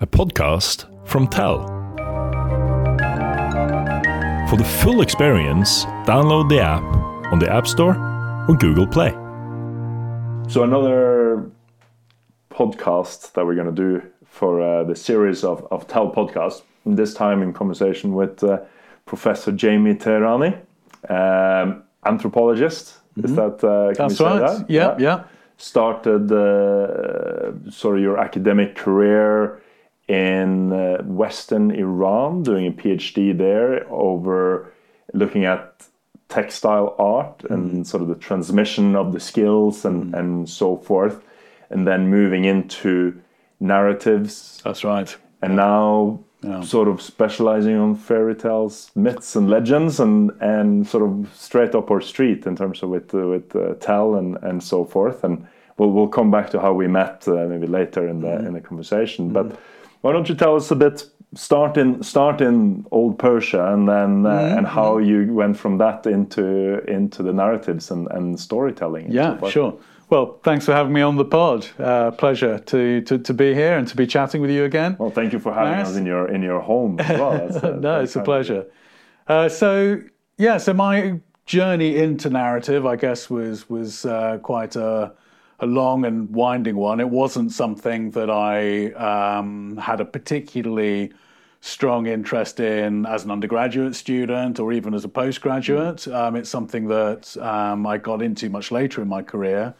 a podcast from Tell. For the full experience, download the app on the App Store or Google Play. So another podcast that we're going to do for uh, the series of, of Tell podcasts, this time in conversation with uh, Professor Jamie Tehrani, um, anthropologist. Is that uh, can That's say right. that? Yeah, yeah. Started uh, sort of your academic career in uh, Western Iran, doing a PhD there over looking at textile art and sort of the transmission of the skills and, and so forth, and then moving into narratives That's right. and now sort of specializing on fairy tales, myths, and legends, and and sort of straight up our street in terms of with uh, with uh, tell and and so forth. And we'll we'll come back to how we met uh, maybe later in the in the conversation. But why don't you tell us a bit? Start in start in old Persia, and then uh, and how you went from that into into the narratives and and storytelling. so Yeah, forth. sure. Well, thanks for having me on the pod. Uh, pleasure to, to, to be here and to be chatting with you again. Well, thank you for having Nice. us in your in your home as well. That's, no, it's a kind of you. pleasure. Uh, so yeah, so my journey into narrative, I guess, was was uh, quite a, a long and winding one. It wasn't something that I um, had a particularly strong interest in as an undergraduate student or even as a postgraduate. Um, it's something that um, I got into much later in my career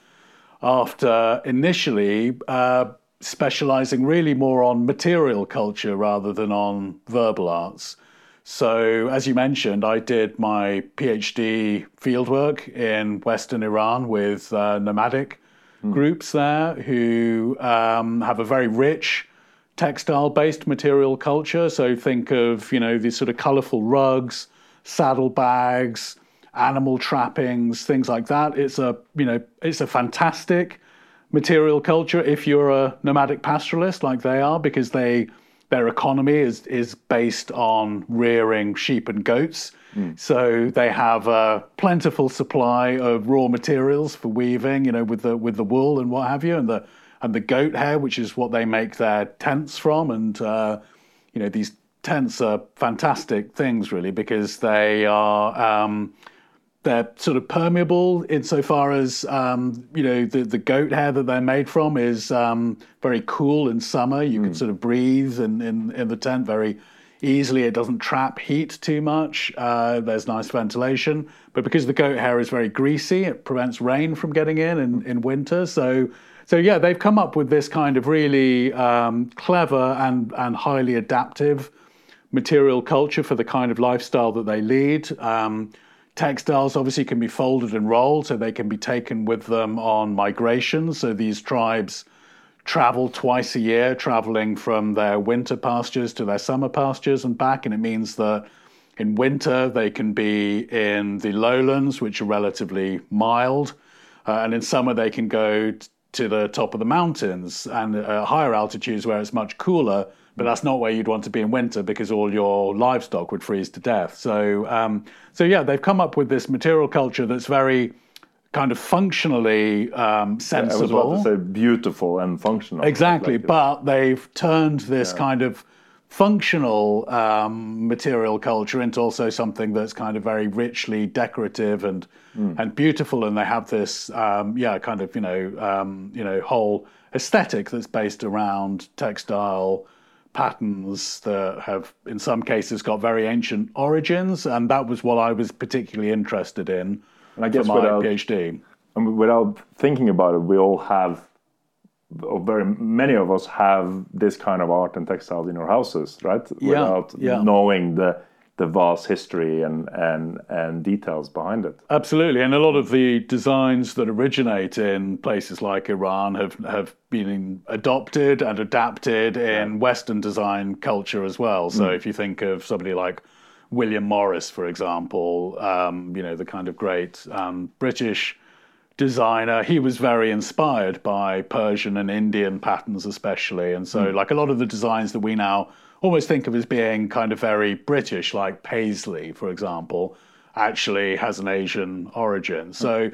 after initially uh, specializing really more on material culture rather than on verbal arts. So, as you mentioned, I did my PhD fieldwork in Western Iran with uh, nomadic groups there who um, have a very rich textile based material culture. So, think of, you know, these sort of colorful rugs, saddlebags, animal trappings, things like that. It's a, you know, it's a fantastic material culture if you're a nomadic pastoralist like they are because they their economy is is based on rearing sheep and goats so they have a plentiful supply of raw materials for weaving you know with the with the wool and what have you and the and the goat hair which is what they make their tents from. And uh, you know these tents are fantastic things really because they are um, they're sort of permeable insofar as um, you know the, the goat hair that they're made from is um, very cool in summer. You can sort of breathe in, in, in the tent very easily. It doesn't trap heat too much. Uh, there's nice ventilation, but because the goat hair is very greasy, it prevents rain from getting in in, in winter. So. So yeah, they've come up with this kind of really um, clever and, and highly adaptive material culture for the kind of lifestyle that they lead. Um, textiles obviously can be folded and rolled, so they can be taken with them on migration. So these tribes travel twice a year, traveling from their winter pastures to their summer pastures and back. And it means that in winter they can be in the lowlands, which are relatively mild, uh, and in summer they can go t- to the top of the mountains and uh, higher altitudes where it's much cooler. But that's not where you'd want to be in winter because all your livestock would freeze to death. So, um, so yeah, they've come up with this material culture that's very kind of functionally um, I was about to say beautiful and functional. Exactly, Like, but they've turned this kind of functional um, material culture into also something that's kind of very richly decorative and and beautiful, and they have this um, yeah kind of you know um, you know whole aesthetic that's based around textile patterns that have in some cases got very ancient origins, and that was what I was particularly interested in And I guess for my without- PhD. I mean, without thinking about it, we all have, or very many of us have this kind of art and textiles in our houses, right? Yeah, Without yeah. knowing the the vast history and and and details behind it. Absolutely, and a lot of the designs that originate in places like Iran have have been adopted and adapted in Western design culture as well. So mm. if you think of somebody like William Morris, for example, um, you know the kind of great um, British designer, he was very inspired by Persian and Indian patterns, especially. And so, like a lot of the designs that we now almost think of as being kind of very British, like Paisley, for example, actually has an Asian origin. So,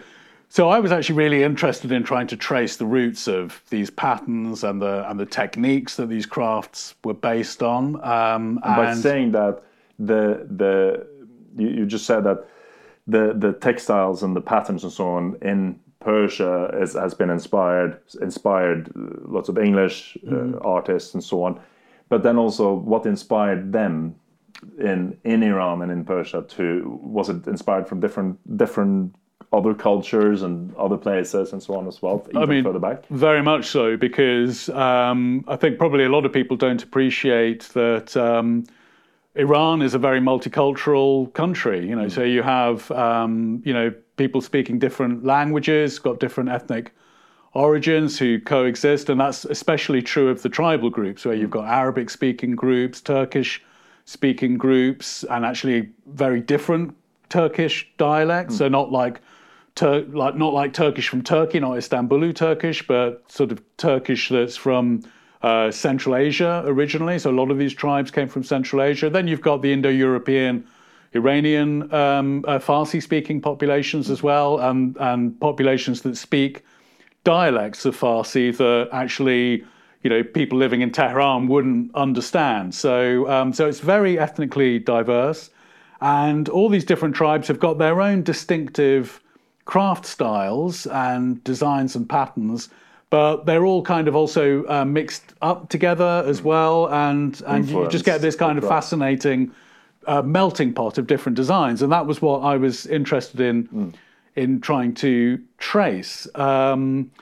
so I was actually really interested in trying to trace the roots of these patterns and the and the techniques that these crafts were based on. Um, and by saying that, the the you, you just said that the the textiles and the patterns and so on in Persia is, has been inspired inspired lots of English uh, mm. artists and so on, but then also what inspired them in in Iran and in Persia to was it inspired from different different other cultures and other places and so on as well, even I mean, further back? Very much so, because um, I think probably a lot of people don't appreciate that um, Iran is a very multicultural country. You know, mm. so you have um, you know people speaking different languages, got different ethnic origins who coexist, and that's especially true of the tribal groups, where you've got Arabic-speaking groups, Turkish-speaking groups, and actually very different Turkish dialects. Mm. So not like Tur- like not like Turkish from Turkey, not Istanbuli Turkish, but sort of Turkish that's from uh, Central Asia originally. So a lot of these tribes came from Central Asia. Then you've got the Indo-European, Iranian, um, uh, Farsi-speaking populations as well, and and populations that speak dialects of Farsi that actually. You know, people living in Tehran wouldn't understand. So, um, so it's very ethnically diverse, and all these different tribes have got their own distinctive craft styles and designs and patterns, but they're all kind of also uh, mixed up together as well, and and you just get this kind of fascinating uh, melting pot of different designs, and that was what I was interested in mm. in trying to trace. Um,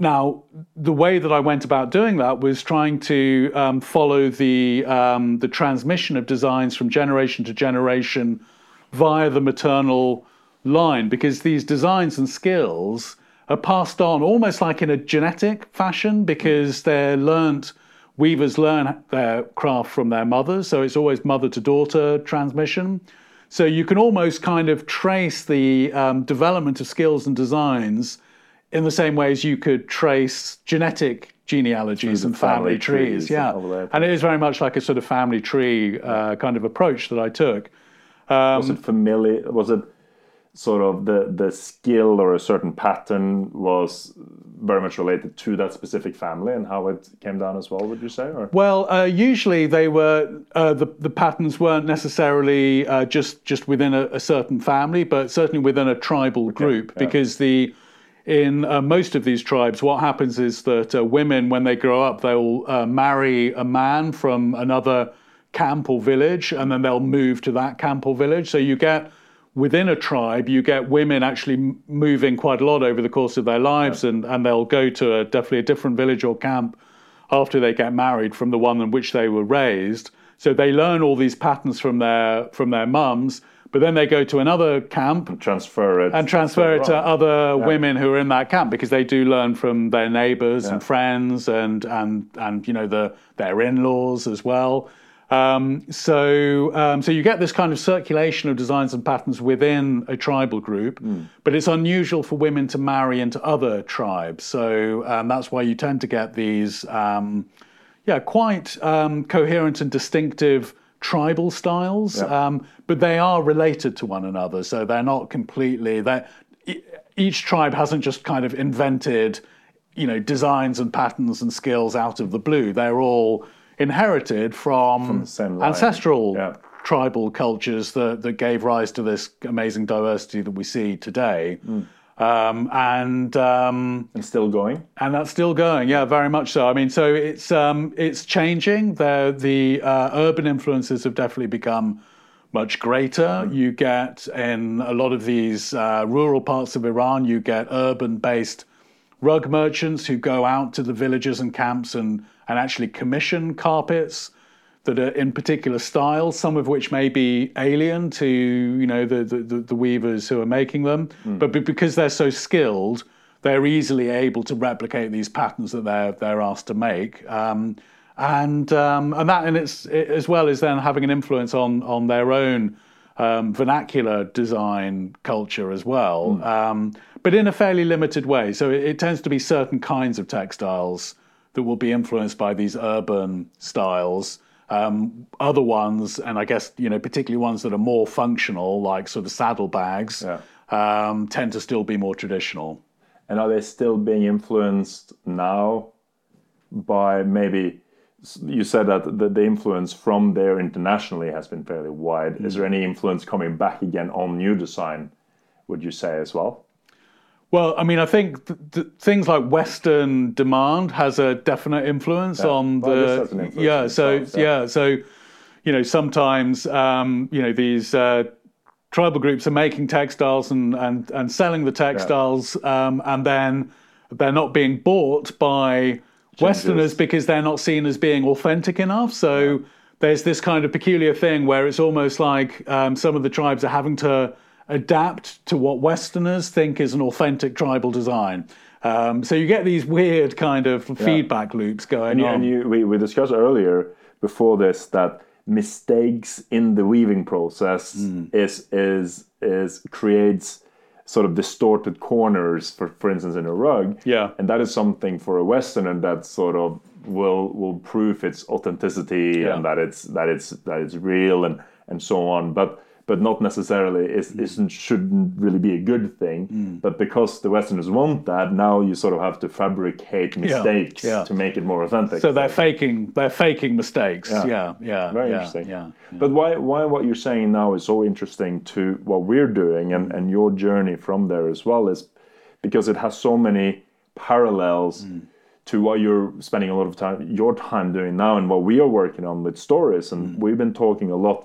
now, the way that I went about doing that was trying to um, follow the um, the transmission of designs from generation to generation via the maternal line because these designs and skills are passed on almost like in a genetic fashion because they're learnt weavers learn their craft from their mothers so it's always mother to daughter transmission. So you can almost kind of trace the um, development of skills and designs in the same way as you could trace genetic genealogies and family, family trees, trees yeah. and it is very much like a sort of family tree uh, kind of approach that i took. Um, was it familiar was it sort of the the skill or a certain pattern was very much related to that specific family and how it came down as well would you say or? well uh, usually they were uh, the, the patterns weren't necessarily uh, just just within a, a, certain family but certainly within a tribal group yeah. because the in uh, most of these tribes what happens is that uh, women when they grow up they'll uh, marry a man from another camp or village and then they'll move to that camp or village so you get within a tribe, you get women actually moving quite a lot over the course of their lives, yeah. and, and they'll go to a, definitely a different village or camp after they get married from the one in which they were raised. So they learn all these patterns from their from their mums, but then they go to another camp and transfer it and transfer it to other yeah. women who are in that camp because they do learn from their neighbors yeah. and friends and and and you know the their in-laws as well. Um, so, um, so you get this kind of circulation of designs and patterns within a tribal group, mm. but it's unusual for women to marry into other tribes. So um, that's why you tend to get these, um, yeah, quite um, coherent and distinctive tribal styles, yeah. Um, but they are related to one another. So they're not completely. They each tribe hasn't just kind of invented, you know, designs and patterns and skills out of the blue. They're all inherited from, from ancestral yeah. tribal cultures that, that gave rise to this amazing diversity that we see today. Mm. Um, and um, and still going, and that's still going. Yeah, very much so. I mean, so it's um, it's changing. The the uh, urban influences have definitely become much greater. Mm. You get in a lot of these uh, rural parts of Iran, you get urban-based rug merchants who go out to the villages and camps and and actually commission carpets that are in particular styles, some of which may be alien to you know the the, the weavers who are making them, mm. but because they're so skilled, they're easily able to replicate these patterns that they're they're asked to make. Um, and um, and that and it's it, as well as then having an influence on on their own um, vernacular design culture as well, mm. but in a fairly limited way. So it, it tends to be certain kinds of textiles that will be influenced by these urban styles. Um, other ones, and I guess you know particularly ones that are more functional, like sort of saddlebags, yeah. um, tend to still be more traditional. And are they still being influenced now by maybe? You said that the, the influence from there internationally has been fairly wide. Is there any influence coming back again on new design? Would you say as well? Well, I mean, I think th- th- things like Western demand has a definite influence Yeah. on Well, the an influence yeah. So itself, yeah. yeah, so you know, sometimes um, you know these uh, tribal groups are making textiles and and and selling the textiles, um, and then they're not being bought by Westerners because they're not seen as being authentic enough. So there's this kind of peculiar thing where it's almost like um, some of the tribes are having to adapt to what Westerners think is an authentic tribal design. Um, so you get these weird kind of feedback loops going And, you, on. and you, we, we discussed earlier before this that mistakes in the weaving process Hmm. is is is creates sort of distorted corners for for instance in a rug Yeah. and that is something for a westerner that sort of will will prove its authenticity Yeah. and that it's that it's that it's real and and so on but but not necessarily is, Hmm. isn't shouldn't really be a good thing but because the westerners want that now you sort of have to fabricate mistakes yeah. to make it more authentic so they're faking they're faking mistakes. Yeah, yeah, yeah. very yeah, interesting. Yeah. But why why what you're saying now is so interesting to what we're doing and, and your journey from there as well is because it has so many parallels Mm. to what you're spending a lot of time your time doing now and what we are working on with stories and Mm. we've been talking a lot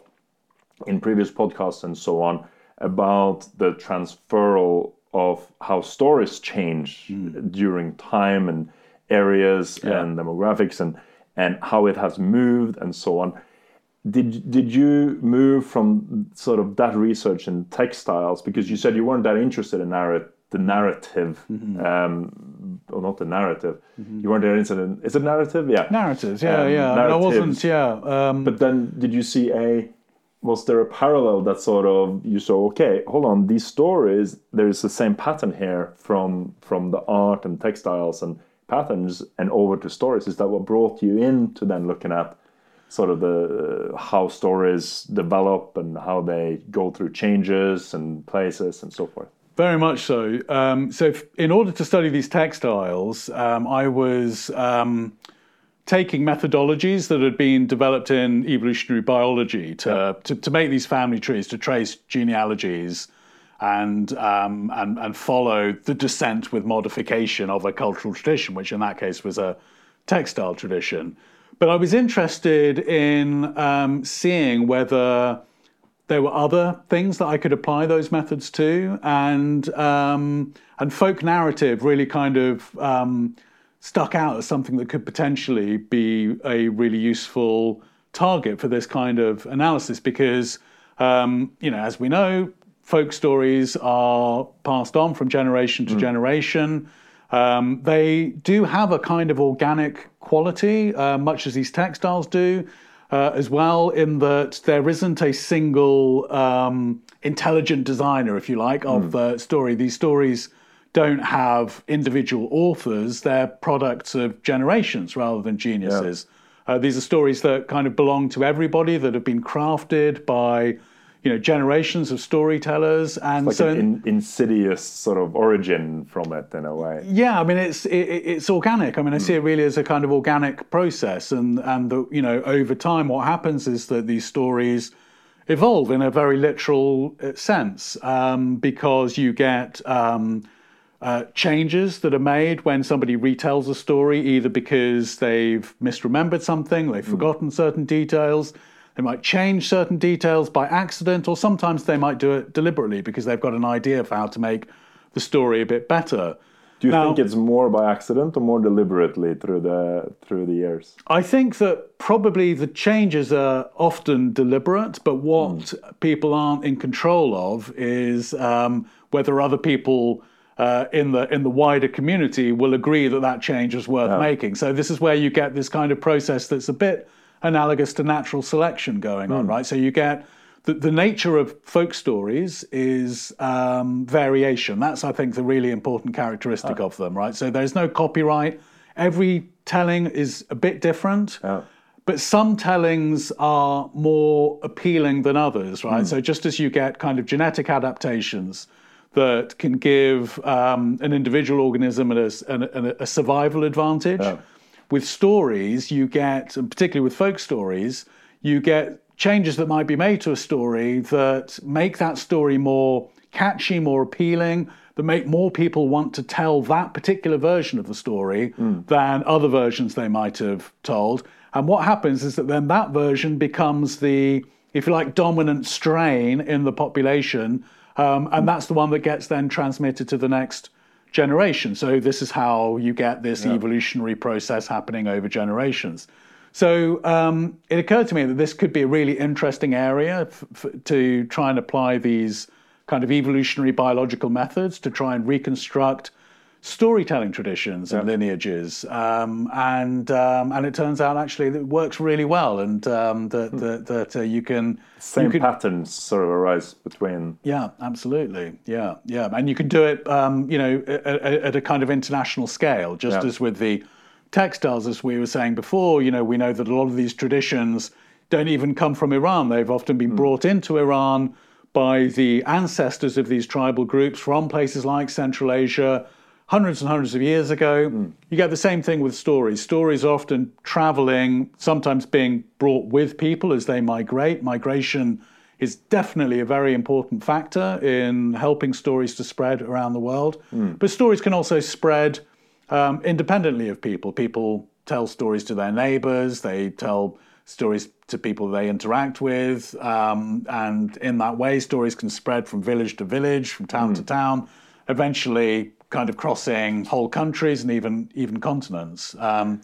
in previous podcasts and so on about the transferal of how stories change Mm. during time and areas and demographics and and how it has moved and so on did did you move from sort of that research in textiles because you said you weren't that interested in narrat- the narrative Mm-hmm. um or not the narrative you weren't that interested in is it narrative yeah Narratives, yeah, Um, yeah. I, I wasn't, yeah. Um, but then did you see a was there a parallel that sort of you saw okay hold on these stories there's the same pattern here from from the art and textiles and patterns and over to stories is that what brought you into then looking at sort of the uh, how stories develop and how they go through changes and places and so forth Very much so. Um, so, if, in order to study these textiles, um, I was um, taking methodologies that had been developed in evolutionary biology to, to, to make these family trees, to trace genealogies and, um, and, and follow the descent with modification of a cultural tradition, which in that case was a textile tradition. But I was interested in um, seeing whether there were other things that I could apply those methods to, and um, and folk narrative really kind of um, stuck out as something that could potentially be a really useful target for this kind of analysis because um, you know as we know folk stories are passed on from generation to generation. Um, they do have a kind of organic quality uh, much as these textiles do uh, as well, in that there isn't a single um, intelligent designer, if you like, of the story. These stories don't have individual authors, they're products of generations rather than geniuses. Uh, these are stories that kind of belong to everybody, that have been crafted by you know generations of storytellers and like so an in, insidious sort of origin from it in a way yeah, I mean it's it, it- it's organic. I mean I see it really as a kind of organic process, and and the, you know over time what happens is that these stories evolve in a very literal uh, sense um, because you get. Um, uh, changes that are made when somebody retells a story, either because they've misremembered something, they've forgotten certain details, they might change certain details by accident, or sometimes they might do it deliberately because they've got an idea of how to make the story a bit better. do you Now- think it's more by accident or more deliberately through the through the years? I think that probably the changes are often deliberate, but what people aren't in control of is um, whether other people uh, in the in the wider community will agree that that change is worth making. So this is where you get this kind of process that's a bit analogous to natural selection going on, right? So you get the, the nature of folk stories is um, variation. That's I think the really important characteristic of them, right? So there's no copyright. Every telling is a bit different. But some tellings are more appealing than others, right? So just as you get kind of genetic adaptations that can give um, an individual organism a, a, a survival advantage. Yeah. With stories, you get, and particularly with folk stories, you get changes that might be made to a story that make that story more catchy, more appealing, that make more people want to tell that particular version of the story mm. than other versions they might have told. And what happens is that then that version becomes the, if you like, dominant strain in the population um, and that's the one that gets then transmitted to the next generation. So this is how you get this yeah. evolutionary process happening over generations. So um, it occurred to me that this could be a really interesting area f- f- to try and apply these kind of evolutionary biological methods to try and reconstruct storytelling traditions and lineages, um, and um, and it turns out actually that it works really well, and um, that hmm. that, that uh, you can same you can, patterns sort of arise between. Yeah, absolutely. Yeah, yeah, and you can do it, um, you know, at, at, a kind of international scale, just yeah. as with the textiles, as we were saying before. You know, we know that a lot of these traditions don't even come from Iran; they've often been mm. brought into Iran by the ancestors of these tribal groups from places like Central Asia hundreds and hundreds of years ago. Mm. You get the same thing with stories. Stories often traveling, sometimes being brought with people as they migrate. Migration is definitely a very important factor in helping stories to spread around the world. Mm. But stories can also spread um, independently of people. People tell stories to their neighbors, they tell stories to people they interact with. Um, and in that way, stories can spread from village to village, from town mm. to town. Eventually, kind of crossing whole countries and even even continents. Um,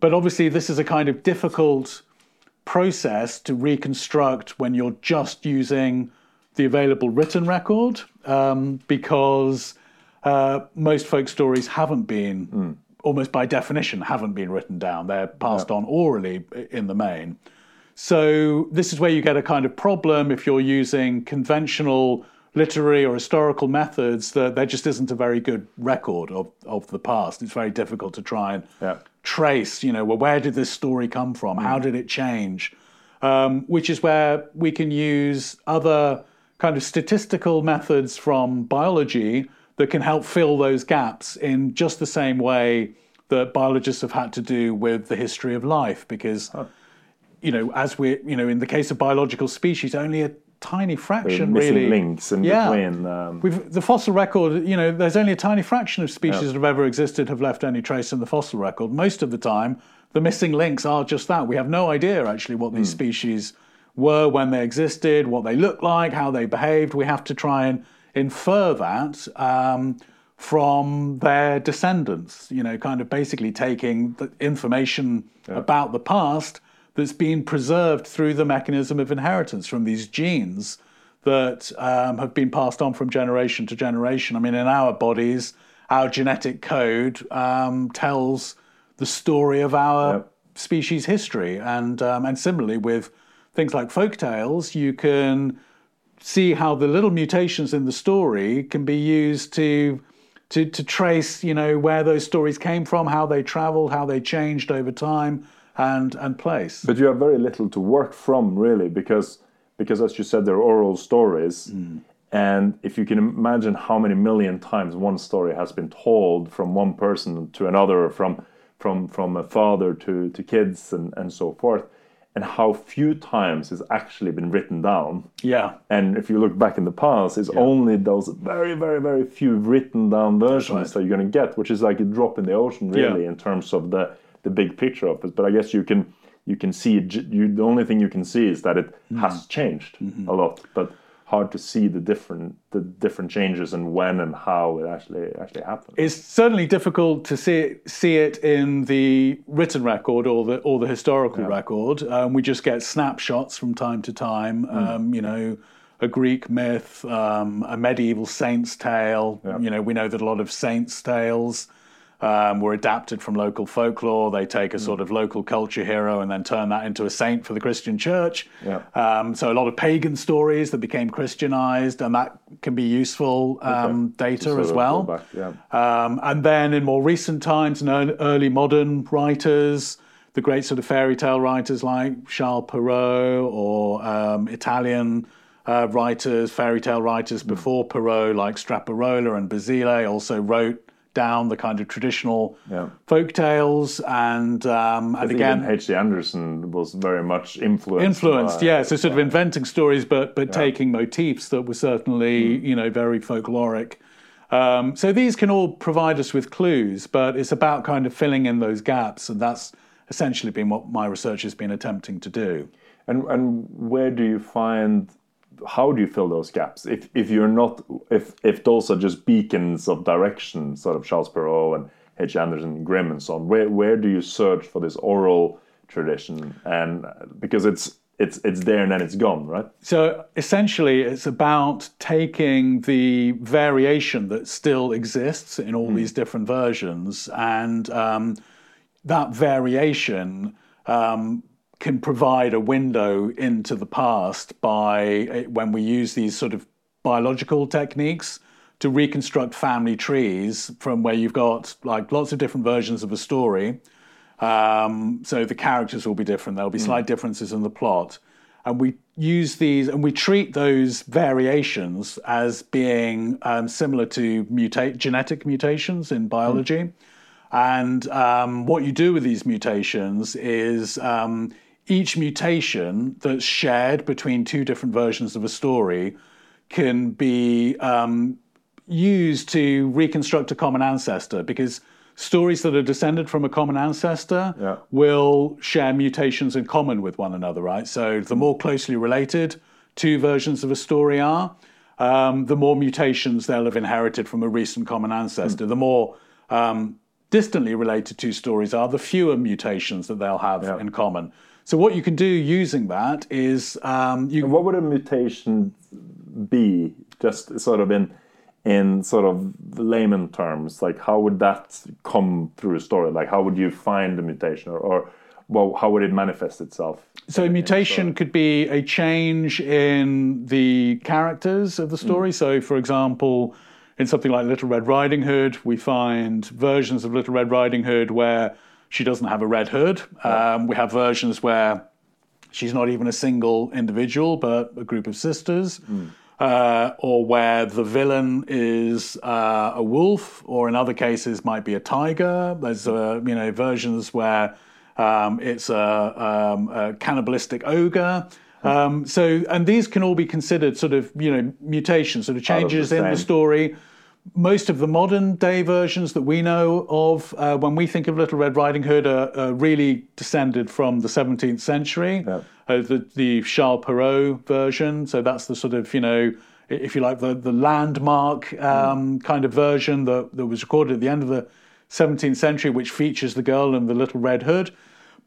but obviously, this is a kind of difficult process to reconstruct when you're just using the available written record um, because uh, most folk stories haven't been, mm. almost by definition, haven't been written down. They're passed yeah. on orally in the main. So this is where you get a kind of problem if you're using conventional literary or historical methods that there just isn't a very good record of, of the past. It's very difficult to try and yeah. trace, you know, well, where did this story come from? Mm. How did it change? Um, which is where we can use other kind of statistical methods from biology that can help fill those gaps in just the same way that biologists have had to do with the history of life because you know as we you know in the case of biological species only a tiny fraction really Missing links in yeah. between um... We've, the fossil record you know there's only a tiny fraction of species that have ever existed have left any trace in the fossil record most of the time the missing links are just that we have no idea actually what these mm. species were when they existed what they looked like how they behaved we have to try and infer that um, from their descendants you know kind of basically taking the information yeah. about the past that's been preserved through the mechanism of inheritance from these genes that um, have been passed on from generation to generation. I mean, in our bodies, our genetic code um, tells the story of our yep. species history, and um, and similarly with things like folk tales, you can see how the little mutations in the story can be used to to to trace, you know, where those stories came from, how they traveled, how they changed over time and and place. But you have very little to work from, really, because because as you said, they're oral stories. Mm. And if you can imagine how many million times one story has been told from one person to another, from from from a father to, to kids and, and so forth, and how few times it's actually been written down. Yeah. And if you look back in the past, it's yeah. only those very, very, very few written down versions right. that you're going to get, which is like a drop in the ocean, really, yeah. in terms of the the big picture of it. But I guess you can you can see you, the only thing you can see is that it mm. has changed mm-hmm. a lot, but hard to see the different the different changes and when and how it actually actually happened. It's certainly difficult to see it, see it in the written record or the or the historical yeah. record. Um, we just get snapshots from time to time. Mm. Um, you know. A Greek myth, um, a medieval saint's tale. Yeah. You know, we know that a lot of saints' tales um, were adapted from local folklore. They take a mm. sort of local culture hero and then turn that into a saint for the Christian church. Yeah. Um, so a lot of pagan stories that became Christianized, and that can be useful um, okay. data as well. yeah. Um, and then in more recent times, and early modern writers, the great sort of fairy tale writers like Charles Perrault or um, Italian uh, writers, fairy tale writers before Perrault, like Straparola and Basile, also wrote down the kind of traditional Yeah. folk tales. And, um, and again, H.C. Andersen was very much influenced. influenced by- yeah so sort of inventing stories but but taking motifs that were certainly Hmm. you know very folkloric um, so these can all provide us with clues but it's about kind of filling in those gaps and that's essentially been what my research has been attempting to do And and where do you find? How do you fill those gaps? If if you're not, if if those are just beacons of direction, sort of Charles Perrault and H. Andersen, Grimm, and so on. Where where do you search for this oral tradition? And because it's it's it's there and then it's gone, right? So essentially, it's about taking the variation that still exists in all these different versions, and um, that variation um, can provide a window into the past by uh, when we use these sort of biological techniques to reconstruct family trees from where you've got like lots of different versions of a story. Um, so the characters will be different. There'll be slight differences in the plot. And we use these and we treat those variations as being um, similar to mutate, genetic mutations in biology. And um, what you do with these mutations is um, each mutation that's shared between two different versions of a story can be um, used to reconstruct a common ancestor because stories that are descended from a common ancestor Yeah. will share mutations in common with one another, right? So the more closely related two versions of a story are, um, the more mutations they'll have inherited from a recent common ancestor. The more um, distantly related two stories are, the fewer mutations that they'll have in common. So what you can do using that is um, you What would a mutation be? Just sort of in in sort of layman terms, like how would that come through a story? Like how would you find the mutation, or, or well, how would it manifest itself? So a mutation could be a change in the characters of the story. So, for example, in something like Little Red Riding Hood, we find versions of Little Red Riding Hood where she doesn't have a red hood. Um, we have versions where she's not even a single individual, but a group of sisters. Uh, or where the villain is uh, a wolf, or in other cases might be a tiger. There's uh, you know versions where um, it's a, um, a cannibalistic ogre. Um, so, and these can all be considered sort of you know mutations, sort of changes in the story. Most of the modern day versions that we know of, uh, when we think of Little Red Riding Hood, are, are really descended from the 17th century. Yeah. Uh, the, the Charles Perrault version. So that's the sort of, you know, if you like, the, the landmark um, kind of version that, that was recorded at the end of the 17th century, which features the girl and the little red hood.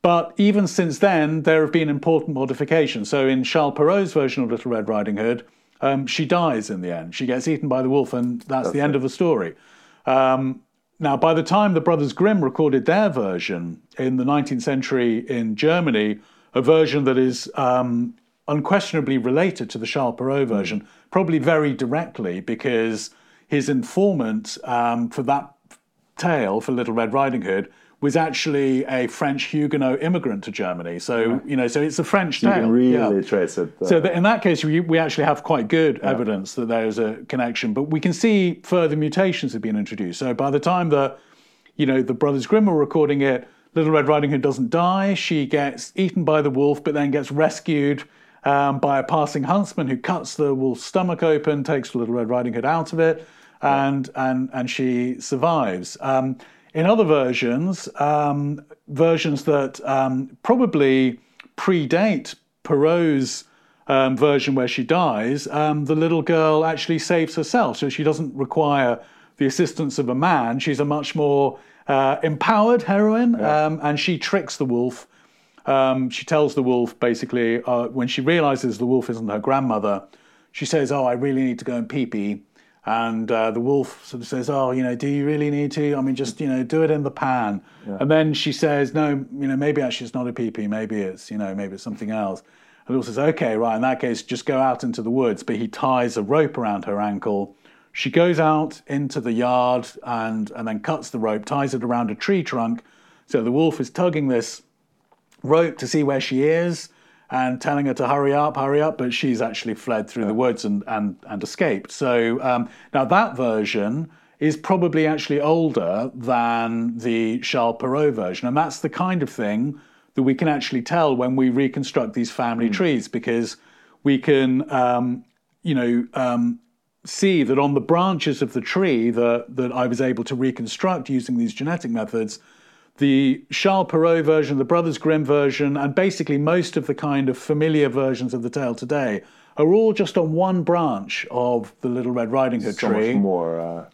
But even since then, there have been important modifications. So in Charles Perrault's version of Little Red Riding Hood, um, she dies in the end. She gets eaten by the wolf, and that's, the end of the story. Um, now, by the time the Brothers Grimm recorded their version in the 19th century in Germany, a version that is um, unquestionably related to the Charles Perrault version, probably very directly, because his informant um, for that tale for Little Red Riding Hood was actually a French Huguenot immigrant to Germany. So you know, so it's a French You tale. can really yeah. trace it. uh, So that in that case, we, we actually have quite good evidence that there is a connection. But we can see further mutations have been introduced. So by the time that you know the Brothers Grimm were recording it, Little Red Riding Hood doesn't die. She gets eaten by the wolf, but then gets rescued um, by a passing huntsman who cuts the wolf's stomach open, takes Little Red Riding Hood out of it, and and and she survives. Um, in other versions, um, versions that um, probably predate Perrault's um, version where she dies, um, the little girl actually saves herself. So she doesn't require the assistance of a man. She's a much more uh, empowered heroine, um, and she tricks the wolf. Um, she tells the wolf basically uh, when she realizes the wolf isn't her grandmother, she says, "Oh, I really need to go and pee pee." And uh, the wolf sort of says, "Oh, you know, do you really need to? I mean, just you know, do it in the pan." And then she says, "No, you know, maybe actually it's not a pee pee. Maybe it's you know, maybe it's something else." And the wolf says, "Okay, right. In that case, just go out into the woods." But he ties a rope around her ankle. She goes out into the yard and and then cuts the rope, ties it around a tree trunk. So the wolf is tugging this rope to see where she is. And telling her to hurry up, hurry up, but she's actually fled through the woods and, and, and escaped. So um, now that version is probably actually older than the Charles Perrault version. And that's the kind of thing that we can actually tell when we reconstruct these family mm. trees because we can, um, you know, um, see that on the branches of the tree that, that I was able to reconstruct using these genetic methods, the Charles Perrault version, the Brothers Grimm version, and basically most of the kind of familiar versions of the tale today are all just on one branch of the Little Red Riding Hood so tree. Much more. Uh...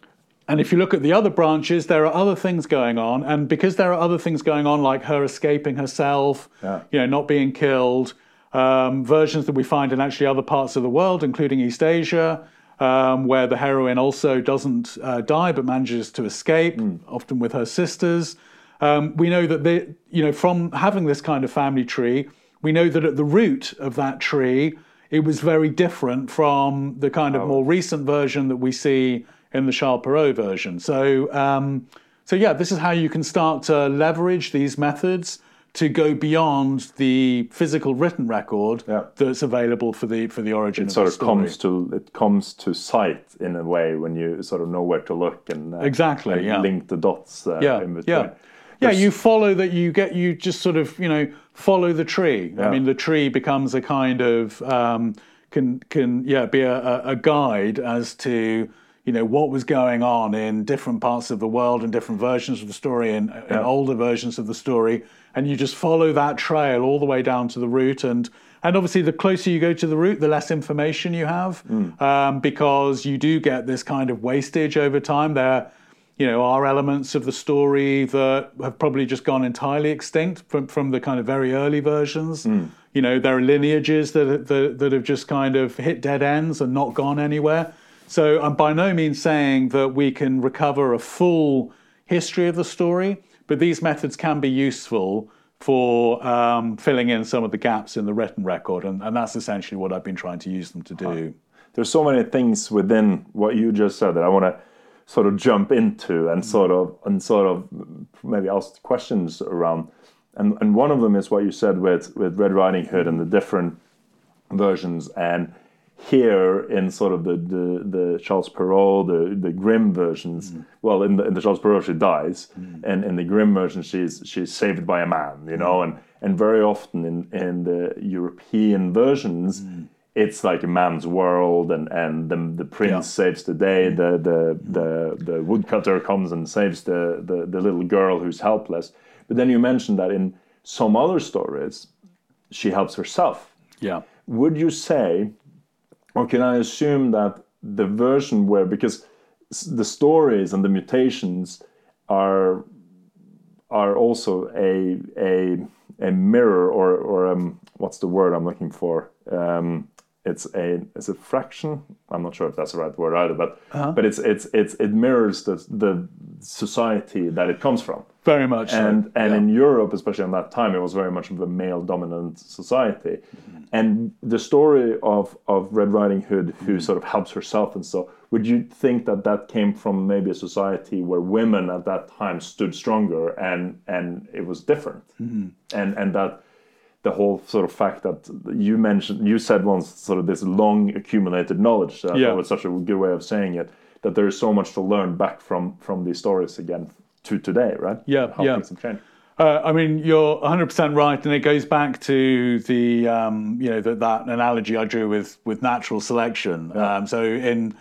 And if you look at the other branches, there are other things going on, and because there are other things going on, like her escaping herself, yeah. you know, not being killed, um, versions that we find in actually other parts of the world, including East Asia, um, where the heroine also doesn't uh, die but manages to escape, mm. often with her sisters. Um, we know that they, you know, from having this kind of family tree, we know that at the root of that tree, it was very different from the kind of oh. more recent version that we see in the Charles Perrault version. So, um, so yeah, this is how you can start to leverage these methods to go beyond the physical written record yeah. that's available for the for the origin. It of sort of story. comes to it comes to sight in a way when you sort of know where to look and uh, exactly and yeah. link the dots. Uh, yeah, in yeah. Yeah, you follow that. You get you just sort of you know follow the tree. Yeah. I mean, the tree becomes a kind of um, can can yeah be a, a guide as to you know what was going on in different parts of the world and different versions of the story and, yeah. and older versions of the story and you just follow that trail all the way down to the root and and obviously the closer you go to the root the less information you have mm. um, because you do get this kind of wastage over time there you know are elements of the story that have probably just gone entirely extinct from from the kind of very early versions mm. you know there are lineages that, that that have just kind of hit dead ends and not gone anywhere so I'm by no means saying that we can recover a full history of the story, but these methods can be useful for um, filling in some of the gaps in the written record, and, and, that's essentially what I've been trying to use them to do. There's so many things within what you just said that I want to sort of jump into and mm. sort of and sort of maybe ask questions around. And and one of them is what you said with with Red Riding Hood and the different versions and here in sort of the the, the Charles Perrault, the the Grimm versions. Mm. Well, in the, in the Charles Perrault she dies, mm. and in the Grimm version she's she's saved by a man, you know, mm. and and very often in in the European versions. Mm. It's like a man's world, and, and the, the prince yeah. saves the day. Mm. The, the the the woodcutter comes and saves the, the the little girl who's helpless. But then you mentioned that in some other stories, she helps herself. Yeah. Would you say or can I assume that the version where because the stories and the mutations are are also a a a mirror or or um, what's the word I'm looking for? Um, it's a it's a fraction. I'm not sure if that's the right word either, but uh-huh. but it's it's it's it mirrors the the society that it comes from. Very much, and so. and yeah. in Europe, especially in that time, it was very much of a male dominant society. Mm-hmm. And the story of of Red Riding Hood, who mm-hmm. sort of helps herself and so, would you think that that came from maybe a society where women at that time stood stronger and and it was different, mm-hmm. and and that the whole sort of fact that you mentioned, you said once, sort of this long accumulated knowledge. Uh, yeah, was such a good way of saying it. That there is so much to learn back from from these stories again to today, right? Yeah, How yeah. things have changed. Uh, I mean, you're 100% right, and it goes back to the um, you know the, that analogy I drew with with natural selection. Yeah. Um, so in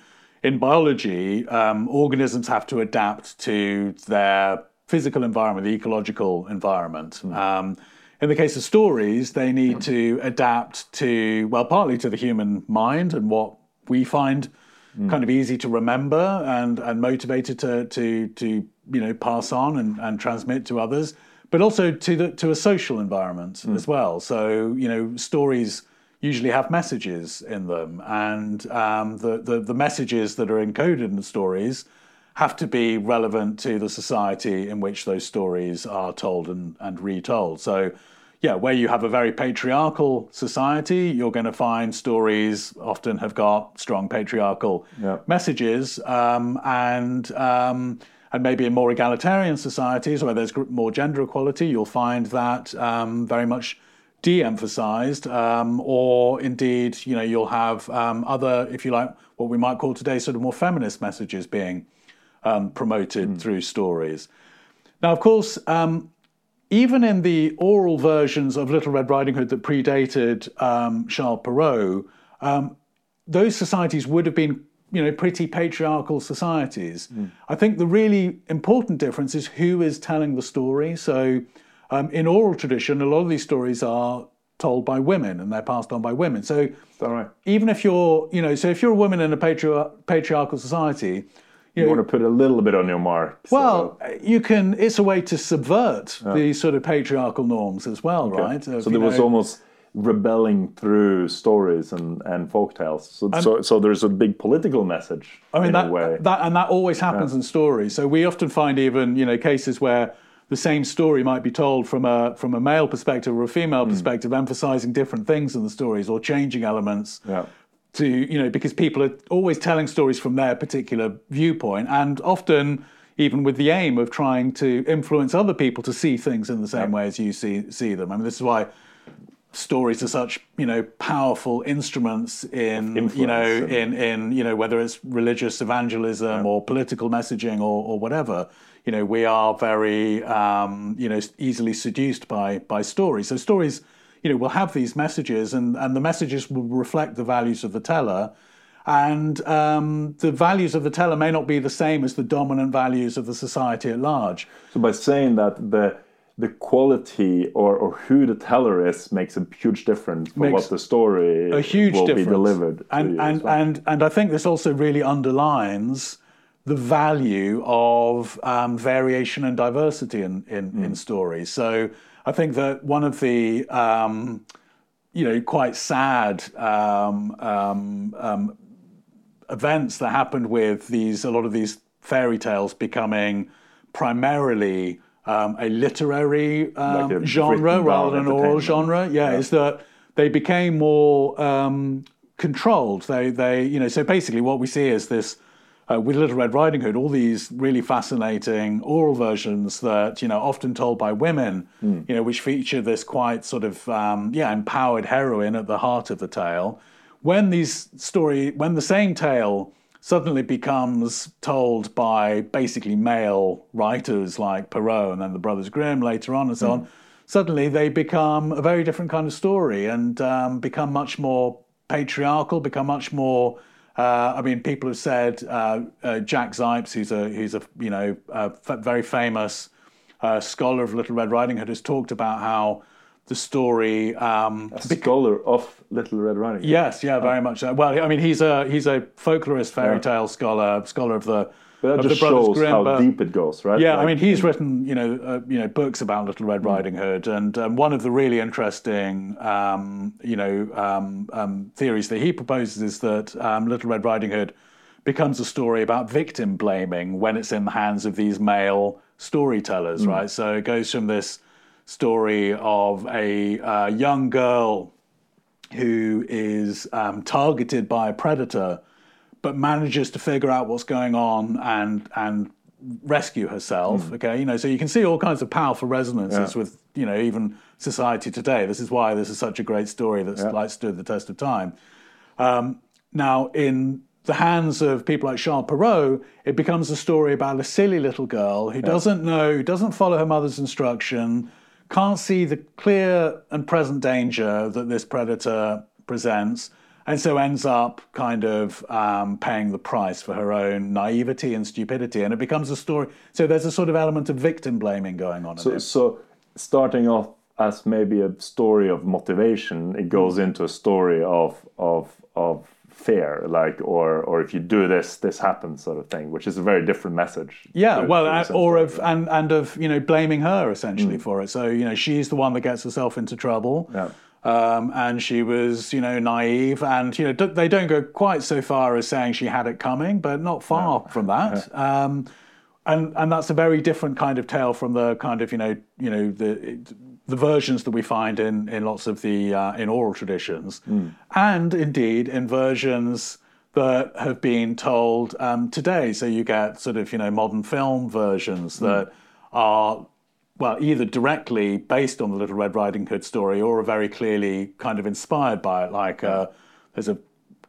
in biology, um, organisms have to adapt to their physical environment, the ecological environment. Mm. In the case of stories, they need to adapt to well, partly to the human mind and what we find mm. kind of easy to remember and and motivated to to to you know pass on and, and transmit to others but also to the to a social environment mm. as well. So you know, stories usually have messages in them, and um, the, the the messages that are encoded in the stories have to be relevant to the society in which those stories are told and, and retold. So, yeah, where you have a very patriarchal society, you're going to find stories often have got strong patriarchal yeah. messages, um, and um, and maybe in more egalitarian societies where there's more gender equality, you'll find that um, very much de-emphasized, um, or indeed, you know, you'll have um, other, if you like, what we might call today sort of more feminist messages being um, promoted mm. through stories. Now, of course, um, even in the oral versions of Little Red Riding Hood that predated um, Charles Perrault, um, those societies would have been you know pretty patriarchal societies. Mm. I think the really important difference is who is telling the story. So um, in oral tradition, a lot of these stories are told by women and they're passed on by women. So right? even if you're you know so if you're a woman in a patri- patriarchal society. You, you, want to put a little bit on your mark. Well, so. you can. It's a way to subvert yeah. these sort of patriarchal norms as well, okay. right? so there was almost rebelling through stories and, and folk tales. So, so, so there's a big political message. I mean, that, that, and that always happens yeah. in stories. So we often find even you know cases where the same story might be told from a from a male perspective or a female mm. perspective, emphasizing different things in the stories or changing elements. Yeah. To you know, because people are always telling stories from their particular viewpoint, and often even with the aim of trying to influence other people to see things in the same way as you see see them. I mean, this is why stories are such you know powerful instruments in you know in in you know whether it's religious evangelism yeah. or political messaging or, or whatever you know we are very um, you know easily seduced by by stories so stories you know we'll have these messages and and the messages will reflect the values of the teller and um, the values of the teller may not be the same as the dominant values of the society at large so by saying that the the quality or, or who the teller is makes a huge difference for makes what the story a huge will difference. be delivered. And and, well. and and I think this also really underlines the value of um, variation and diversity in in, mm. in, stories. So I think that one of the um, you know quite sad um, um, um events that happened with these a lot of these fairy tales becoming primarily um, a literary um, like a genre rather than an oral genre. Yeah, yeah, is that they became more um, controlled. They, they, you know, so basically what we see is this. Uh, with Little Red Riding Hood, all these really fascinating oral versions that you know often told by women, mm. you know, which feature this quite sort of um, yeah empowered heroine at the heart of the tale. When these story, when the same tale suddenly becomes told by basically male writers like Perrault and then the Brothers Grimm later on and so mm. on, suddenly they become a very different kind of story and um, become much more patriarchal, become much more. Uh, I mean, people have said uh, uh, Jack Zipes, who's a who's a you know a f- very famous uh, scholar of Little Red Riding Hood, has talked about how the story. Um, a scholar of Little Red Riding. Hood. Yes, yeah, very much. So. Well, I mean, he's a he's a folklorist, fairy tale yeah. scholar, scholar of the. But that just shows how deep it goes, right? Yeah, like, I mean, he's written you know uh, you know books about Little Red hmm. Riding Hood, and um, one of the really interesting um, you know um, um theories that he proposes is that um, Little Red Riding Hood becomes a story about victim blaming when it's in the hands of these male storytellers, mm. right? So it goes from this story of a uh, young girl who is um, targeted by a predator, but manages to figure out what's going on and and rescue herself. Mm. Okay, you know, so you can see all kinds of powerful resonances yeah. with you know even society today. This is why this is such a great story that's yeah. like stood the test of time. Um, now, in the hands of people like Charles Perrault, it becomes a story about a silly little girl who yeah. doesn't know, who doesn't follow her mother's instruction, can't see the clear and present danger that this predator presents, and so ends up kind of um, paying the price for her own naivety and stupidity. And it becomes a story. So there's a sort of element of victim blaming going on. So, so starting off as maybe a story of motivation, it goes mm. into a story of of of fear like or or if you do this this happens sort of thing which is a very different message yeah to, well to or of and and of you know blaming her essentially mm. for it so you know she's the one that gets herself into trouble yeah um, and she was, you know, naive, and you know, they don't go quite so far as saying she had it coming, but not far from that. Um, and and that's a very different kind of tale from the kind of you know, you know, the the versions that we find in, in lots of the uh, in oral traditions, mm. and indeed in versions that have been told um, today. So you get sort of you know modern film versions mm. that are well, either directly based on the Little Red Riding Hood story or are very clearly kind of inspired by it. Like uh, there's a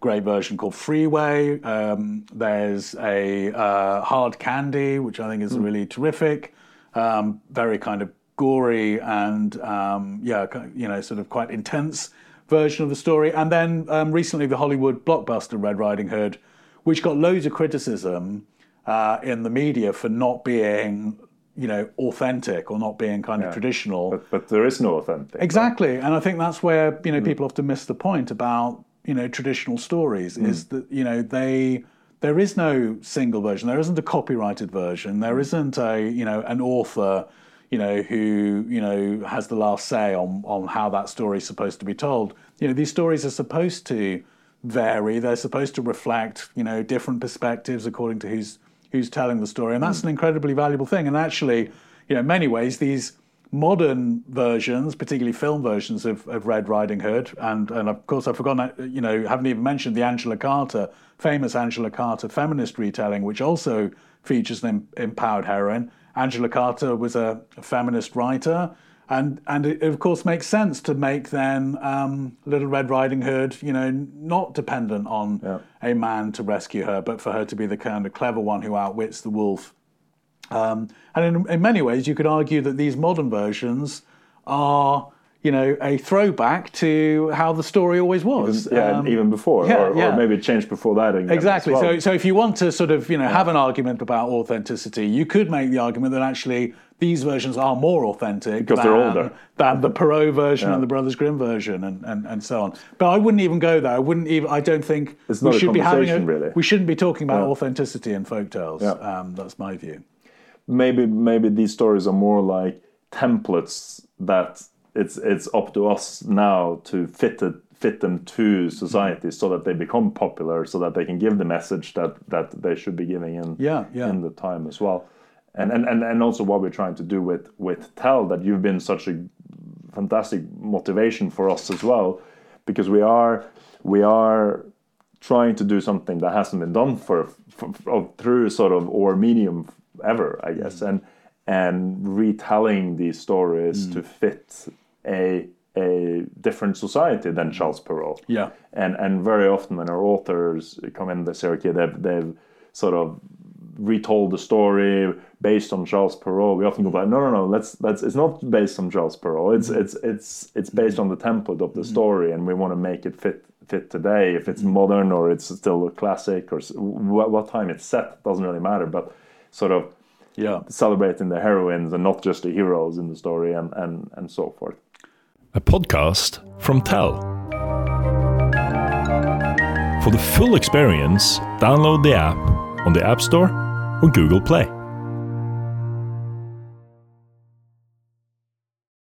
great version called Freeway. Um, there's a uh, Hard Candy, which I think is mm. really terrific. Um, very kind of gory and um, yeah, you know, sort of quite intense version of the story. And then um, recently, the Hollywood blockbuster Red Riding Hood, which got loads of criticism uh, in the media for not being you know, authentic or not being kind yeah. of traditional. But, but, there is no authentic. Exactly, right? and I think that's where you know mm. people often miss the point about you know traditional stories mm. is that you know they there is no single version. There isn't a copyrighted version. There mm. isn't a you know an author you know who you know has the last say on on how that story is supposed to be told. You know these stories are supposed to vary. They're supposed to reflect you know different perspectives according to who's who's telling the story, and that's hmm. an incredibly valuable thing. And actually, you know, in many ways, these modern versions, particularly film versions of, of Red Riding Hood, and and of course I've forgotten, you know, haven't even mentioned the Angela Carter, famous Angela Carter feminist retelling, which also features an empowered heroine. Angela Carter was a, a feminist writer and and it of course makes sense to make then um, Little Red Riding Hood, you know, not dependent on yeah. a man to rescue her, but for her to be the kind of clever one who outwits the wolf. Um, and in, in many ways, you could argue that these modern versions are you know, a throwback to how the story always was. Even, yeah, um, even before, yeah, or, yeah. or, maybe it changed before that. Exactly. Well. So, so if you want to sort of, you know, have an argument about authenticity, you could make the argument that actually these versions are more authentic because than, they're older than the Perrault version yeah. and the Brothers Grimm version, and, and, and so on. But I wouldn't even go there. I wouldn't even. I don't think it's we should be having a, really. We shouldn't be talking about authenticity in folk tales. Um, that's my view. Maybe maybe these stories are more like templates that it's it's up to us now to fit it fit them to society so that they become popular so that they can give the message that that they should be giving in yeah, yeah. in the time as well and, and and and also what we're trying to do with with tell that you've been such a fantastic motivation for us as well because we are we are trying to do something that hasn't been done for, for, for through sort of or medium ever i guess mm. and and retelling these stories mm. to fit a a different society than Charles Perrault. Yeah. And and very often when our authors come in, say, okay, they've they've sort of retold the story based on Charles Perrault. We often go back, no, no, no, let's let's it's not based on Charles Perrault. It's mm-hmm. it's it's it's based on the template of the mm-hmm. story, and we want to make it fit fit today. If it's mm-hmm. modern or it's still a classic or what, what time it's set doesn't really matter, but sort of yeah celebrating the heroines and not just the heroes in the story and and and so forth a podcast from Tell. For the full experience, download the app on the App Store or Google Play.